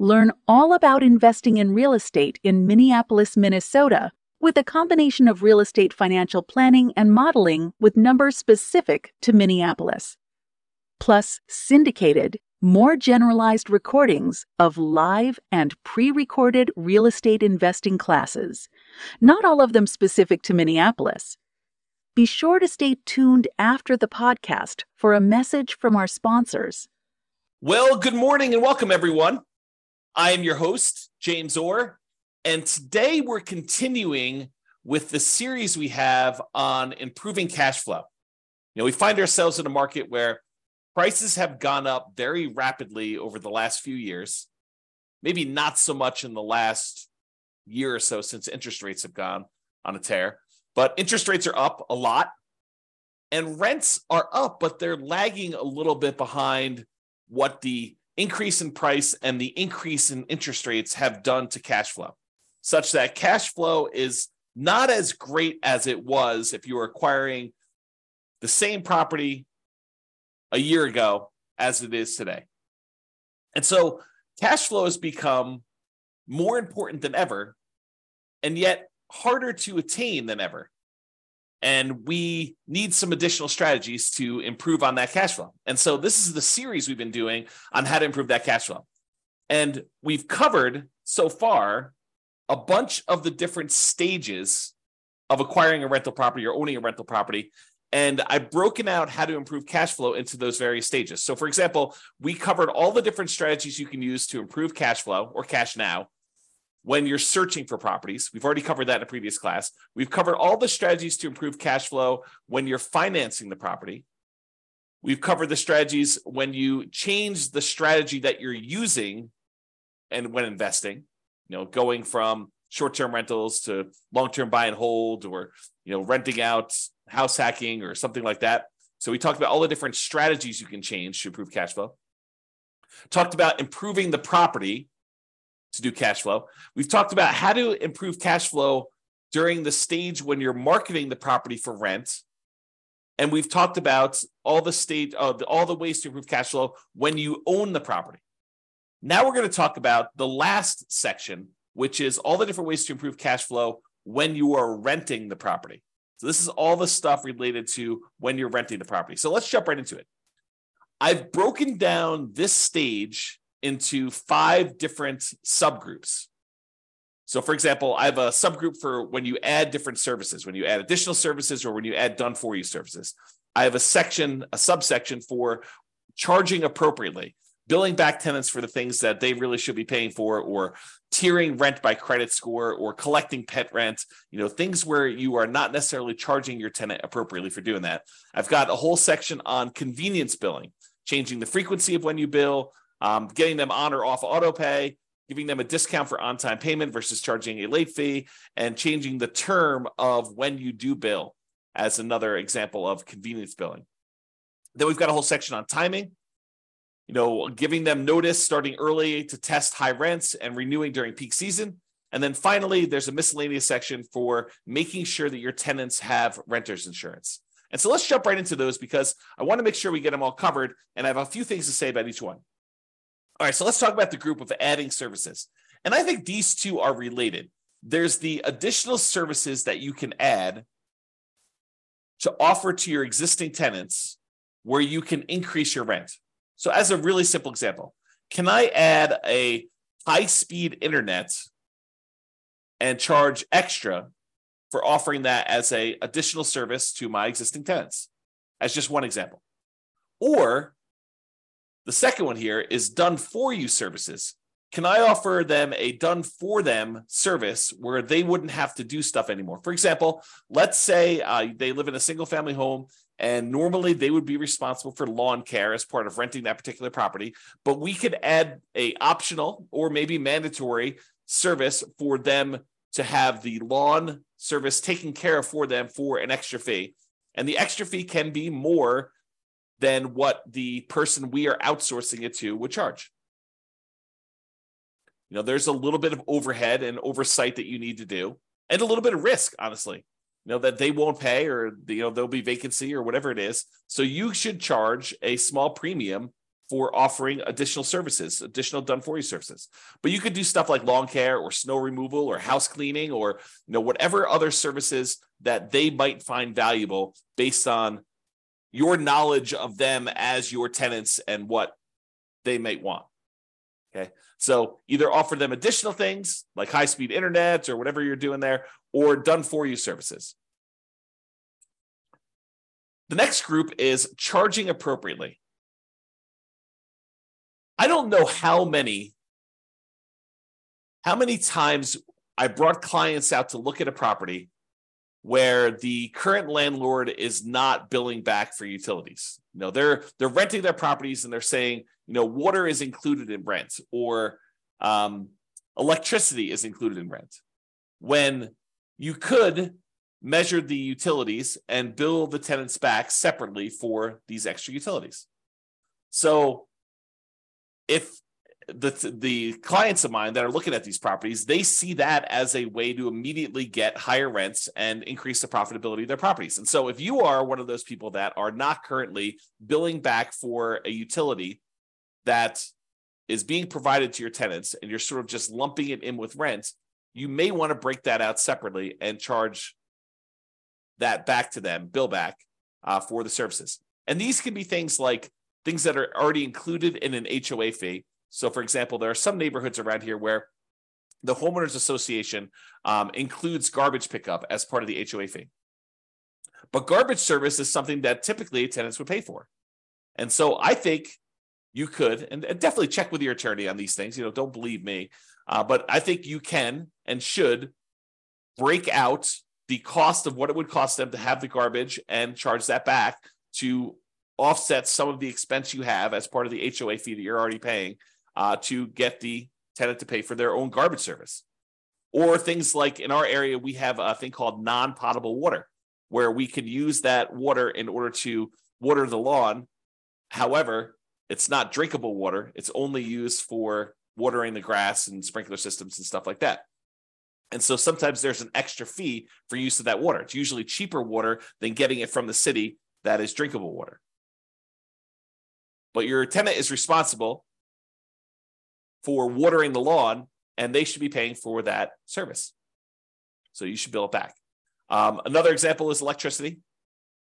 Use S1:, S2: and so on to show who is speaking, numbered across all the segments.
S1: Learn all about investing in real estate in Minneapolis, Minnesota, with a combination of real estate financial planning and modeling with numbers specific to Minneapolis. Plus, syndicated, more generalized recordings of live and pre recorded real estate investing classes, not all of them specific to Minneapolis. Be sure to stay tuned after the podcast for a message from our sponsors.
S2: Well, good morning and welcome, everyone. I am your host, James Orr, and today we're continuing with the series we have on improving cash flow. You know, we find ourselves in a market where prices have gone up very rapidly over the last few years, maybe not so much in the last year or so since interest rates have gone on a tear, but interest rates are up a lot and rents are up, but they're lagging a little bit behind what the increase in price and the increase in interest rates have done to cash flow, such that cash flow is not as great as it was if you were acquiring the same property a year ago as it is today. And so cash flow has become more important than ever, and yet harder to attain than ever and we need some additional strategies to improve on that cash flow. And so this is the series we've been doing on how to improve that cash flow. And we've covered so far a bunch of the different stages of acquiring a rental property or owning a rental property. And I've broken out how to improve cash flow into those various stages. So, for example, we covered all the different strategies you can use to improve cash flow or cash now when you're searching for properties. We've already covered that in a previous class. We've covered all the strategies to improve cash flow when you're financing the property. We've covered the strategies when you change the strategy that you're using and when investing, you know, going from short-term rentals to long-term buy and hold or, you know, renting out, house hacking or something like that. So we talked about all the different strategies you can change to improve cash flow. Talked about improving the property to do cash flow. We've talked about how to improve cash flow during the stage when you're marketing the property for rent. And we've talked about all the state, uh, all the ways to improve cash flow when you own the property. Now we're going to talk about the last section, which is all the different ways to improve cash flow when you are renting the property. So this is all the stuff related to when you're renting the property. So let's jump right into it. I've broken down this stage into five different subgroups. So, for example, I have a subgroup for when you add different services, when you add additional services, or when you add done for you services. I have a section, a subsection for charging appropriately, billing back tenants for the things that they really should be paying for, or tiering rent by credit score, or collecting pet rent, you know, things where you are not necessarily charging your tenant appropriately for doing that. I've got a whole section on convenience billing, changing the frequency of when you bill, um, getting them on or off auto pay, giving them a discount for on time payment versus charging a late fee, and changing the term of when you do bill as another example of convenience billing. Then we've got a whole section on timing, you know, giving them notice starting early to test high rents and renewing during peak season. And then finally, there's a miscellaneous section for making sure that your tenants have renter's insurance. And so let's jump right into those because I want to make sure we get them all covered. And I have a few things to say about each one. All right, so let's talk about the group of adding services. And I think these two are related. There's the additional services that you can add to offer to your existing tenants where you can increase your rent. So, as a really simple example, can I add a high speed internet and charge extra for offering that as a additional service to my existing tenants? As just one example. Or the second one here is done for you services. Can I offer them a done for them service where they wouldn't have to do stuff anymore? For example, let's say uh, they live in a single family home and normally they would be responsible for lawn care as part of renting that particular property but we could add a optional or maybe mandatory service for them to have the lawn service taken care of for them for an extra fee. And the extra fee can be more than what the person we are outsourcing it to would charge. You know, there's a little bit of overhead and oversight that you need to do, and a little bit of risk, honestly. You know, that they won't pay or you know there'll be vacancy or whatever it is. So you should charge a small premium for offering additional services, additional done for you services. But you could do stuff like lawn care or snow removal or house cleaning or you know whatever other services that they might find valuable based on your knowledge of them as your tenants and what they might want. Okay. So either offer them additional things like high speed internet or whatever you're doing there, or done for you services. The next group is charging appropriately. I don't know how many how many times I brought clients out to look at a property where the current landlord is not billing back for utilities. You know, they're they're renting their properties and they're saying, you know, water is included in rent or um, electricity is included in rent. When you could measure the utilities and bill the tenants back separately for these extra utilities. So if the the clients of mine that are looking at these properties they see that as a way to immediately get higher rents and increase the profitability of their properties and so if you are one of those people that are not currently billing back for a utility that is being provided to your tenants and you're sort of just lumping it in with rent you may want to break that out separately and charge that back to them bill back uh, for the services and these can be things like things that are already included in an HOA fee. So, for example, there are some neighborhoods around here where the homeowners association um, includes garbage pickup as part of the HOA fee. But garbage service is something that typically tenants would pay for. And so I think you could, and, definitely check with your attorney on these things. You know, don't believe me, uh, but I think you can and should break out the cost of what it would cost them to have the garbage and charge that back to offset some of the expense you have as part of the HOA fee that you're already paying uh, to get the tenant to pay for their own garbage service. Or things like in our area, we have a thing called non potable water, where we can use that water in order to water the lawn. However, it's not drinkable water, it's only used for watering the grass and sprinkler systems and stuff like that. And so sometimes there's an extra fee for use of that water. It's usually cheaper water than getting it from the city that is drinkable water but your tenant is responsible for watering the lawn and they should be paying for that service. So you should bill it back. Um, another example is electricity.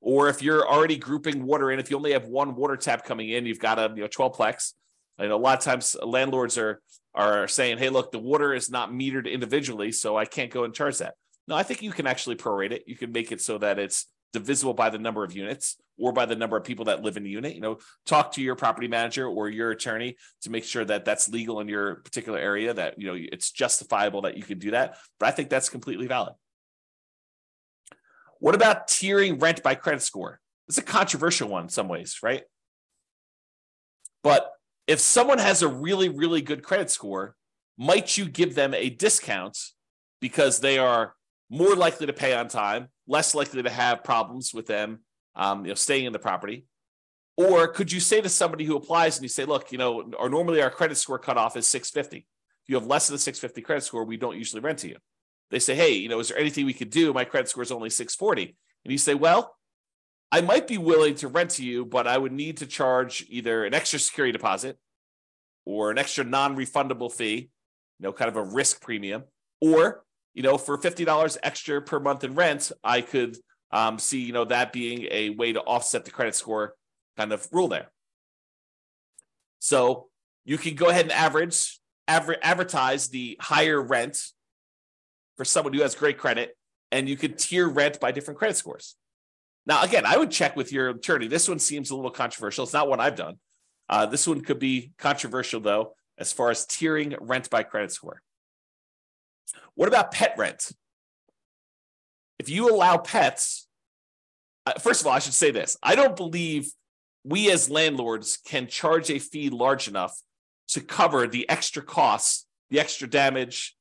S2: Or if you're already grouping water in, if you only have one water tap coming in, you've got a you know 12 plex. Know a lot of times landlords are are saying, "Hey, look, the water is not metered individually, so I can't go and charge that." No, I think you can actually prorate it. You can make it so that it's divisible by the number of units or by the number of people that live in the unit. You know, talk to your property manager or your attorney to make sure that that's legal in your particular area, that, you know, it's justifiable that you can do that. But I think that's completely valid. What about tiering rent by credit score? It's a controversial one in some ways, right? But if someone has a really, really good credit score, might you give them a discount because they are more likely to pay on time, less likely to have problems with them, um, you know, staying in the property? Or could you say to somebody who applies and you say, look, you know, or normally our credit score cutoff is 650. If you have less than a 650 credit score, we don't usually rent to you. They say, hey, you know, is there anything we could do? My credit score is only 640. And you say, well, I might be willing to rent to you, but I would need to charge either an extra security deposit or an extra non-refundable fee, you know, kind of a risk premium, or you know, for $50 extra per month in rent, I could um, see, you know, that being a way to offset the credit score kind of rule there. So you can go ahead and average, aver- advertise the higher rent for someone who has great credit, and you could tier rent by different credit scores. Now, again, I would check with your attorney. This one seems a little controversial. It's not what I've done. Uh, this one could be controversial, though, as far as tiering rent by credit score. What about pet rent? If you allow pets, uh, first of all, I should say this I don't believe we as landlords can charge a fee large enough to cover the extra costs, the extra damage,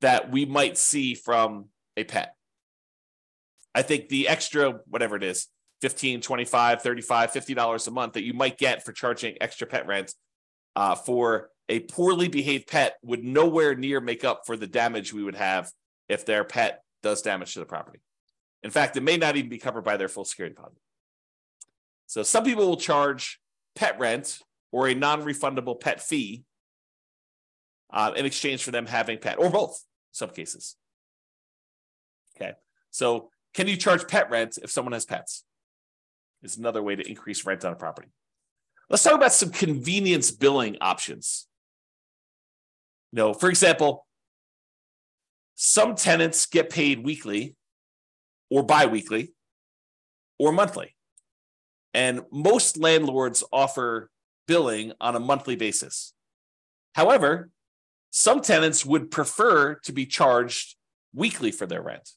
S2: that we might see from a pet. I think the extra, whatever it is, 15, 25, 35, 50 dollars a month that you might get for charging extra pet rent uh, for a poorly behaved pet would nowhere near make up for the damage we would have if their pet does damage to the property. In fact, it may not even be covered by their full security deposit. So some people will charge pet rent or a non-refundable pet fee uh, in exchange for them having pet, or both. Some cases. Okay, so can you charge pet rent if someone has pets? Is another way to increase rent on a property. Let's talk about some convenience billing options. You know, for example, some tenants get paid weekly or biweekly or monthly. And most landlords offer billing on a monthly basis. However, some tenants would prefer to be charged weekly for their rent.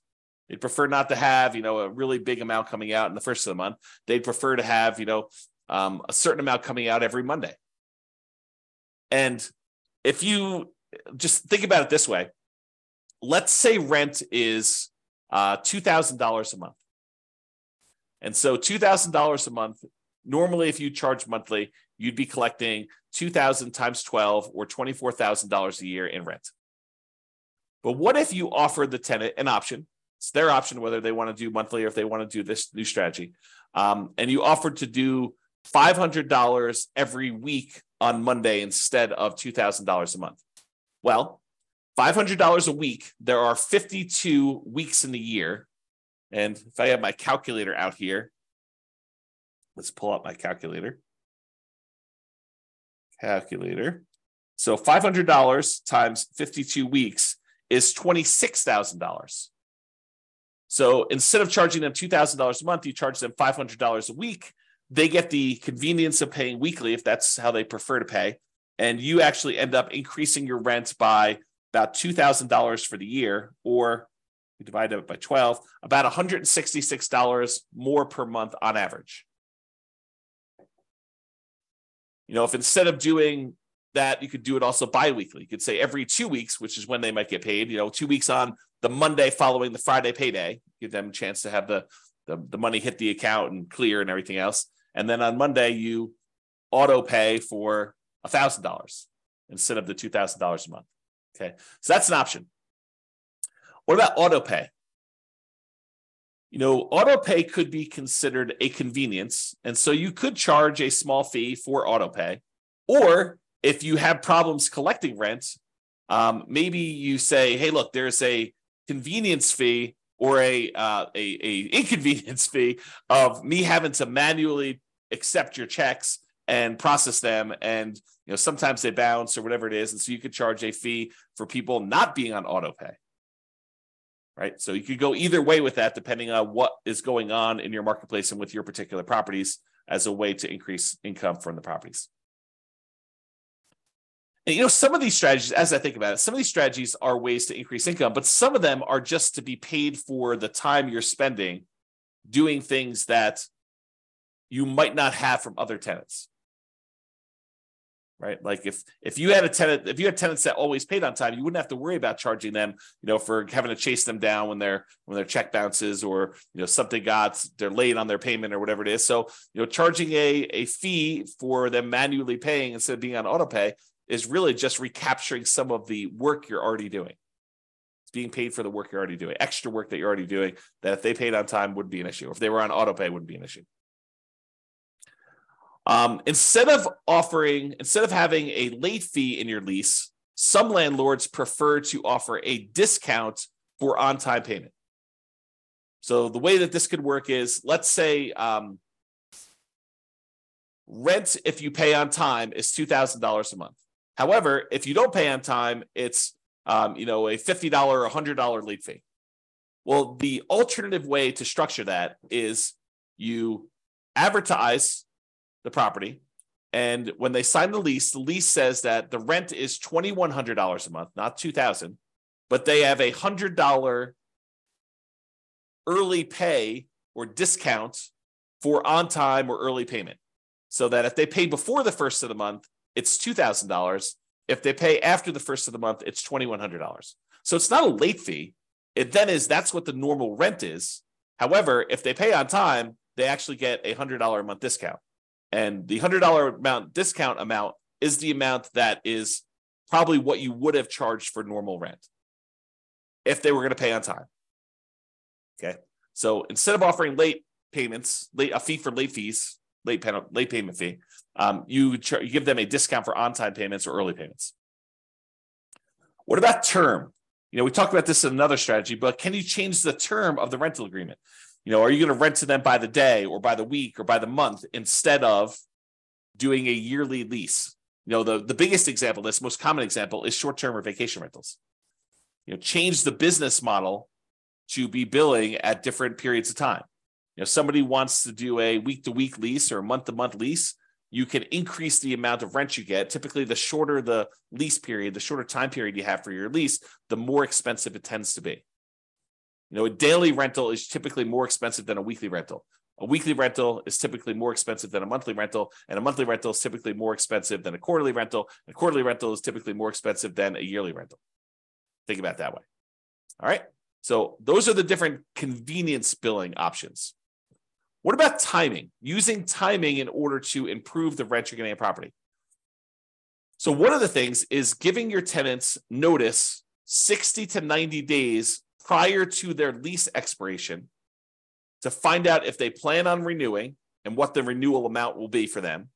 S2: They'd prefer not to have, you know, a really big amount coming out in the first of the month. They'd prefer to have, you know, um, a certain amount coming out every Monday. And if you just think about it this way, let's say rent is uh, $2,000 a month. And so $2,000 a month, normally if you charge monthly, you'd be collecting 2000 times 12 or $24,000 a year in rent. But what if you offered the tenant an option? It's their option whether they want to do monthly or if they want to do this new strategy. Um, and you offered to do $500 every week on Monday instead of $2,000 a month. Well, $500 a week, there are 52 weeks in the year. And if I have my calculator out here, let's pull up my calculator calculator. So $500 times 52 weeks is $26,000. So instead of charging them $2,000 a month, you charge them $500 a week. They get the convenience of paying weekly if that's how they prefer to pay. And you actually end up increasing your rent by about $2,000 for the year, or you divide it by 12, about $166 more per month on average. You know, if instead of doing that, you could do it also biweekly. You could say every two weeks, which is when they might get paid. You know, two weeks on the Monday following the Friday payday, give them a chance to have the the, the money hit the account and clear and everything else. And then on Monday, you auto pay for a thousand dollars instead of the two thousand dollars a month. Okay, so that's an option. What about auto pay? you know, auto pay could be considered a convenience. And so you could charge a small fee for auto pay. Or if you have problems collecting rent, um, maybe you say, hey, look, there's a convenience fee or a, uh, a, a inconvenience fee of me having to manually accept your checks and process them and you know sometimes they bounce or whatever it is and so you could charge a fee for people not being on auto pay right? So you could go either way with that, depending on what is going on in your marketplace and with your particular properties as a way to increase income from the properties. And you know, some of these strategies, as I think about it, some of these strategies are ways to increase income, but some of them are just to be paid for the time you're spending doing things that you might not have from other tenants right? Like if if you had a tenant, if you had tenants that always paid on time, you wouldn't have to worry about charging them, you know, for having to chase them down when their when their check bounces or you know something got they're late on their payment or whatever it is. So you know, charging a a fee for them manually paying instead of being on auto pay is really just recapturing some of the work you're already doing. It's being paid for the work you're already doing, extra work that you're already doing. That if they paid on time wouldn't be an issue. If they were on auto pay, wouldn't be an issue. Um, instead of offering, instead of having a late fee in your lease, some landlords prefer to offer a discount for on time payment. So the way that this could work is let's say um, rent, if you pay on time, is $2,000 a month. However, if you don't pay on time, it's um, you know a $50 or $100 late fee. Well, the alternative way to structure that is you advertise the property. And when they sign the lease, the lease says that the rent is $2,100 a month, not 2000 but they have a $100 early pay or discount for on time or early payment. So that if they pay before the first of the month, it's $2,000. If they pay after the first of the month, it's $2,100. So it's not a late fee. It then is that's what the normal rent is. However, if they pay on time, they actually get a $100 a month discount. And the $100 amount discount amount is the amount that is probably what you would have charged for normal rent if they were going to pay on time. Okay. So instead of offering late payments, late a fee for late fees, late payment, late payment fee, um, you, you give them a discount for on-time payments or early payments. What about term? You know, we talked about this in another strategy, but can you change the term of the rental agreement? You know, are you going to rent to them by the day or by the week or by the month instead of doing a yearly lease? You know, the, the biggest example, this most common example is short-term or vacation rentals. You know, change the business model to be billing at different periods of time. You know, somebody wants to do a week-to-week lease or a month-to-month lease, you can increase the amount of rent you get. Typically, the shorter the lease period, the shorter time period you have for your lease, the more expensive it tends to be. You know, a daily rental is typically more expensive than a weekly rental. A weekly rental is typically more expensive than a monthly rental, and a monthly rental is typically more expensive than a quarterly rental. And a quarterly rental is typically more expensive than a yearly rental. Think about that way. All right. So those are the different convenience billing options. What about timing? Using timing in order to improve the rent you're getting a property. So one of the things is giving your tenants notice 60 to 90 days prior to their lease expiration to find out if they plan on renewing and what the renewal amount will be for them.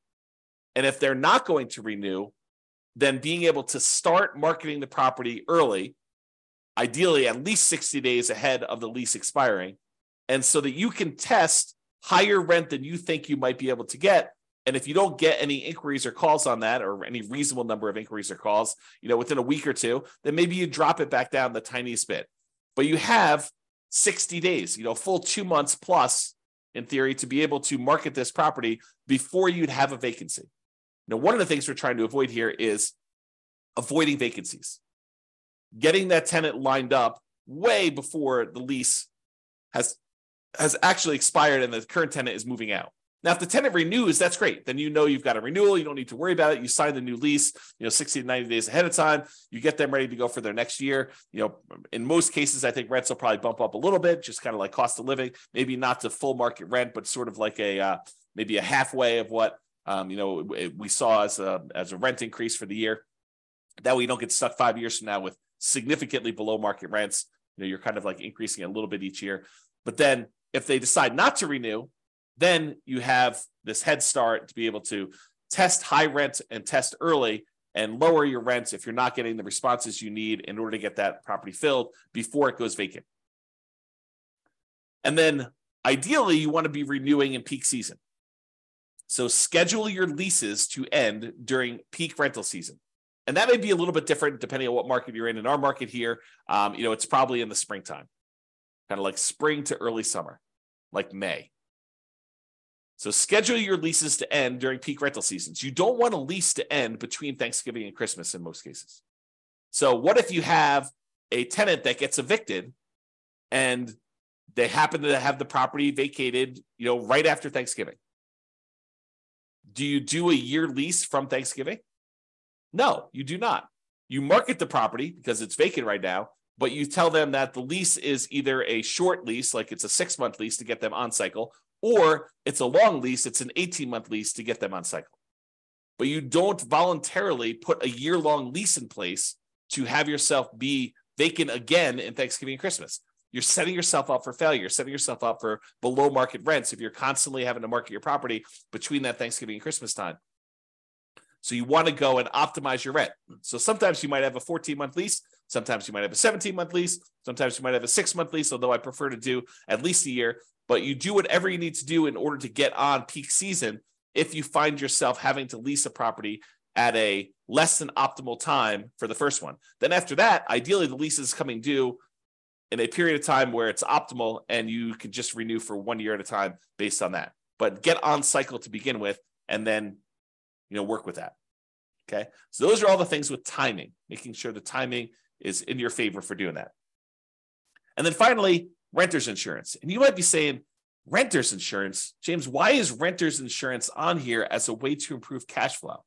S2: And if they're not going to renew, then being able to start marketing the property early, ideally at least 60 days ahead of the lease expiring, and so that you can test higher rent than you think you might be able to get. And if you don't get any inquiries or calls on that, or any reasonable number of inquiries or calls, you know, within a week or two, then maybe you drop it back down the tiniest bit. But you have 60 days, you know, full two months plus in theory to be able to market this property before you'd have a vacancy. Now, one of the things we're trying to avoid here is avoiding vacancies, getting that tenant lined up way before the lease has has actually expired and the current tenant is moving out. Now, if the tenant renews, that's great. Then you know you've got a renewal. You don't need to worry about it. You sign the new lease, you know, 60 to 90 days ahead of time. You get them ready to go for their next year. You know, in most cases, I think rents will probably bump up a little bit, just kind of like cost of living, maybe not to full market rent, but sort of like a uh, maybe a halfway of what um, you know we saw as a as a rent increase for the year. That way, you don't get stuck five years from now with significantly below market rents. You know, you're kind of like increasing a little bit each year. But then if they decide not to renew, then you have this head start to be able to test high rent and test early and lower your rents if you're not getting the responses you need in order to get that property filled before it goes vacant. And then ideally, you want to be renewing in peak season. So schedule your leases to end during peak rental season. And that may be a little bit different depending on what market you're in. In our market here, um, you know, it's probably in the springtime, kind of like spring to early summer, like May. So schedule your leases to end during peak rental seasons. You don't want a lease to end between Thanksgiving and Christmas in most cases. So what if you have a tenant that gets evicted and they happen to have the property vacated, you know, right after Thanksgiving? Do you do a year lease from Thanksgiving? No, you do not. You market the property because it's vacant right now, but you tell them that the lease is either a short lease, like it's a six month lease to get them on cycle, or it's a long lease, it's an 18 month lease to get them on cycle. But you don't voluntarily put a year long lease in place to have yourself be vacant again in Thanksgiving and Christmas. You're setting yourself up for failure, you're setting yourself up for below market rents if you're constantly having to market your property between that Thanksgiving and Christmas time. So you want to go and optimize your rent. So sometimes you might have a 14 month lease. Sometimes you might have a 17 month lease. Sometimes you might have a six month lease, although I prefer to do at least a year but you do whatever you need to do in order to get on peak season if you find yourself having to lease a property at a less than optimal time for the first one. Then after that, ideally the lease is coming due in a period of time where it's optimal and you can just renew for one year at a time based on that. But get on cycle to begin with and then you know work with that. Okay? So those are all the things with timing, making sure the timing is in your favor for doing that. And then finally, renter's insurance. And you might be saying, renter's insurance? James, why is renter's insurance on here as a way to improve cash flow?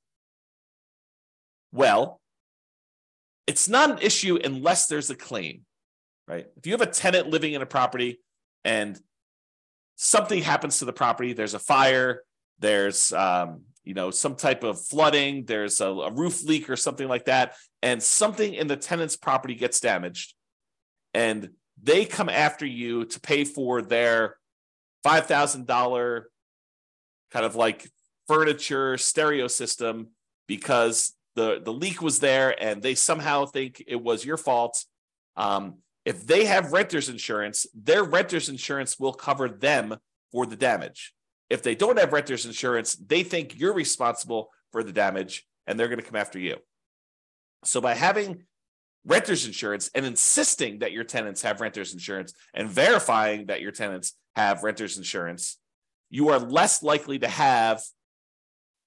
S2: Well, it's not an issue unless there's a claim, right? If you have a tenant living in a property and something happens to the property, there's a fire, there's um, you know some type of flooding, there's a, a roof leak or something like that, and something in the tenant's property gets damaged, and they come after you to pay for their five thousand dollar kind of like furniture stereo system because the the leak was there and they somehow think it was your fault. Um, if they have renter's insurance, their renter's insurance will cover them for the damage. If they don't have renter's insurance, they think you're responsible for the damage and they're going to come after you. So by having renter's insurance and insisting that your tenants have renter's insurance and verifying that your tenants have renter's insurance, you are less likely to have,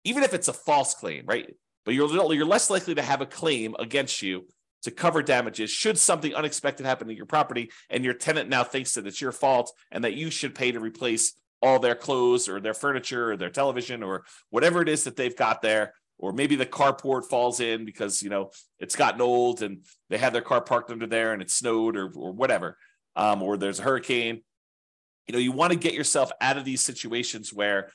S2: even if it's a false claim, right? But you're, you're less likely to have a claim against you to cover damages should something unexpected happen to your property and your tenant now thinks that it's your fault and that you should pay to replace all their clothes or their furniture or their television or whatever it is that they've got there or maybe the carport falls in because you know it's gotten old and they have their car parked under there and it snowed or, or whatever um, or there's a hurricane you know you want to get yourself out of these situations where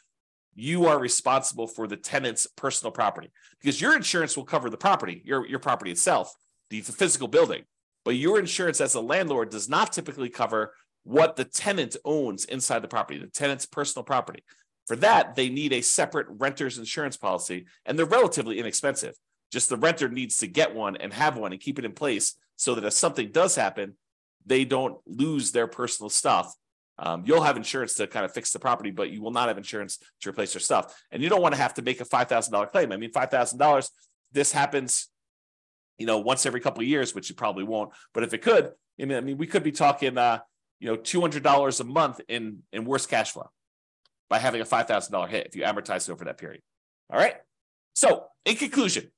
S2: you are responsible for the tenant's personal property because your insurance will cover the property your, your property itself the physical building. But your insurance as a landlord does not typically cover what the tenant owns inside the property, the tenant's personal property. For that, they need a separate renter's insurance policy, and they're relatively inexpensive. Just the renter needs to get one and have one and keep it in place so that if something does happen, they don't lose their personal stuff. Um, you'll have insurance to kind of fix the property, but you will not have insurance to replace your stuff. And you don't want to have to make a $5,000 claim. I mean, $5,000, this happens you know, once every couple of years, which it probably won't. But if it could, I mean, I mean we could be talking, uh, you know, two hundred dollars a month in in worse cash flow by having a five thousand dollar hit if you amortize it over that period. All right. So, in conclusion,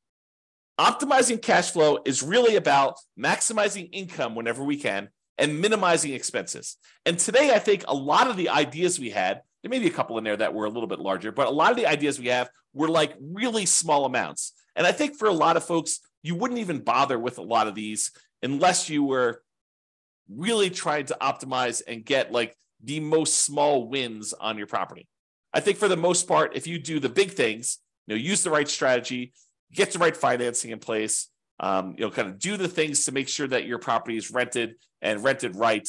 S2: optimizing cash flow is really about maximizing income whenever we can and minimizing expenses. And today, I think a lot of the ideas we had, there may be a couple in there that were a little bit larger, but a lot of the ideas we have were like really small amounts. And I think for a lot of folks, you wouldn't even bother with a lot of these unless you were really trying to optimize and get like the most small wins on your property. I think for the most part, if you do the big things, you know, use the right strategy, get the right financing in place, um, you know, kind of do the things to make sure that your property is rented and rented right.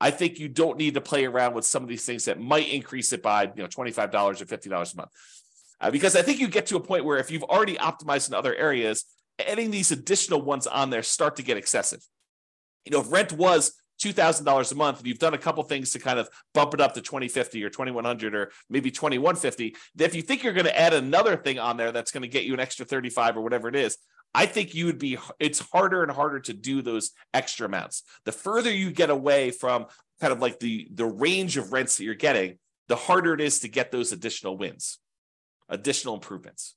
S2: I think you don't need to play around with some of these things that might increase it by, you know, $25 or $50 a month. Uh, because I think you get to a point where if you've already optimized in other areas, adding these additional ones on there start to get excessive. You know, if rent was $2,000 a month and you've done a couple things to kind of bump it up to 2050 or 2100 or maybe 2150, if you think you're going to add another thing on there that's going to get you an extra 35 or whatever it is, I think you would be it's harder and harder to do those extra amounts. The further you get away from kind of like the the range of rents that you're getting, the harder it is to get those additional wins, additional improvements.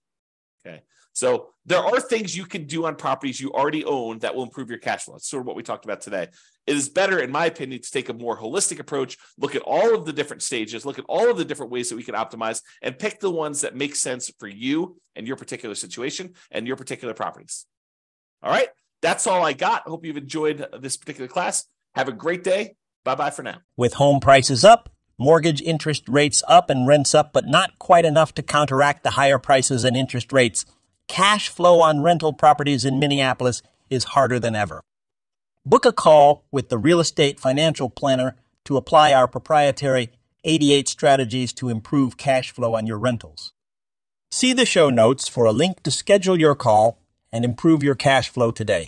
S2: Okay. So there are things you can do on properties you already own that will improve your cash flow. That's sort of what we talked about today. It is better, in my opinion, to take a more holistic approach, look at all of the different stages, look at all of the different ways that we can optimize, and pick the ones that make sense for you and your particular situation and your particular properties. All right. That's all I got. Hope you've enjoyed this particular class. Have a great day. Bye bye for now.
S3: With home prices up, mortgage interest rates up, and rents up, but not quite enough to counteract the higher prices and interest rates cash flow on rental properties in Minneapolis is harder than ever. Book a call with the Real Estate Financial Planner to apply our proprietary 88 strategies to improve cash flow on your rentals. See the show notes for a link to schedule your call and improve your cash flow today.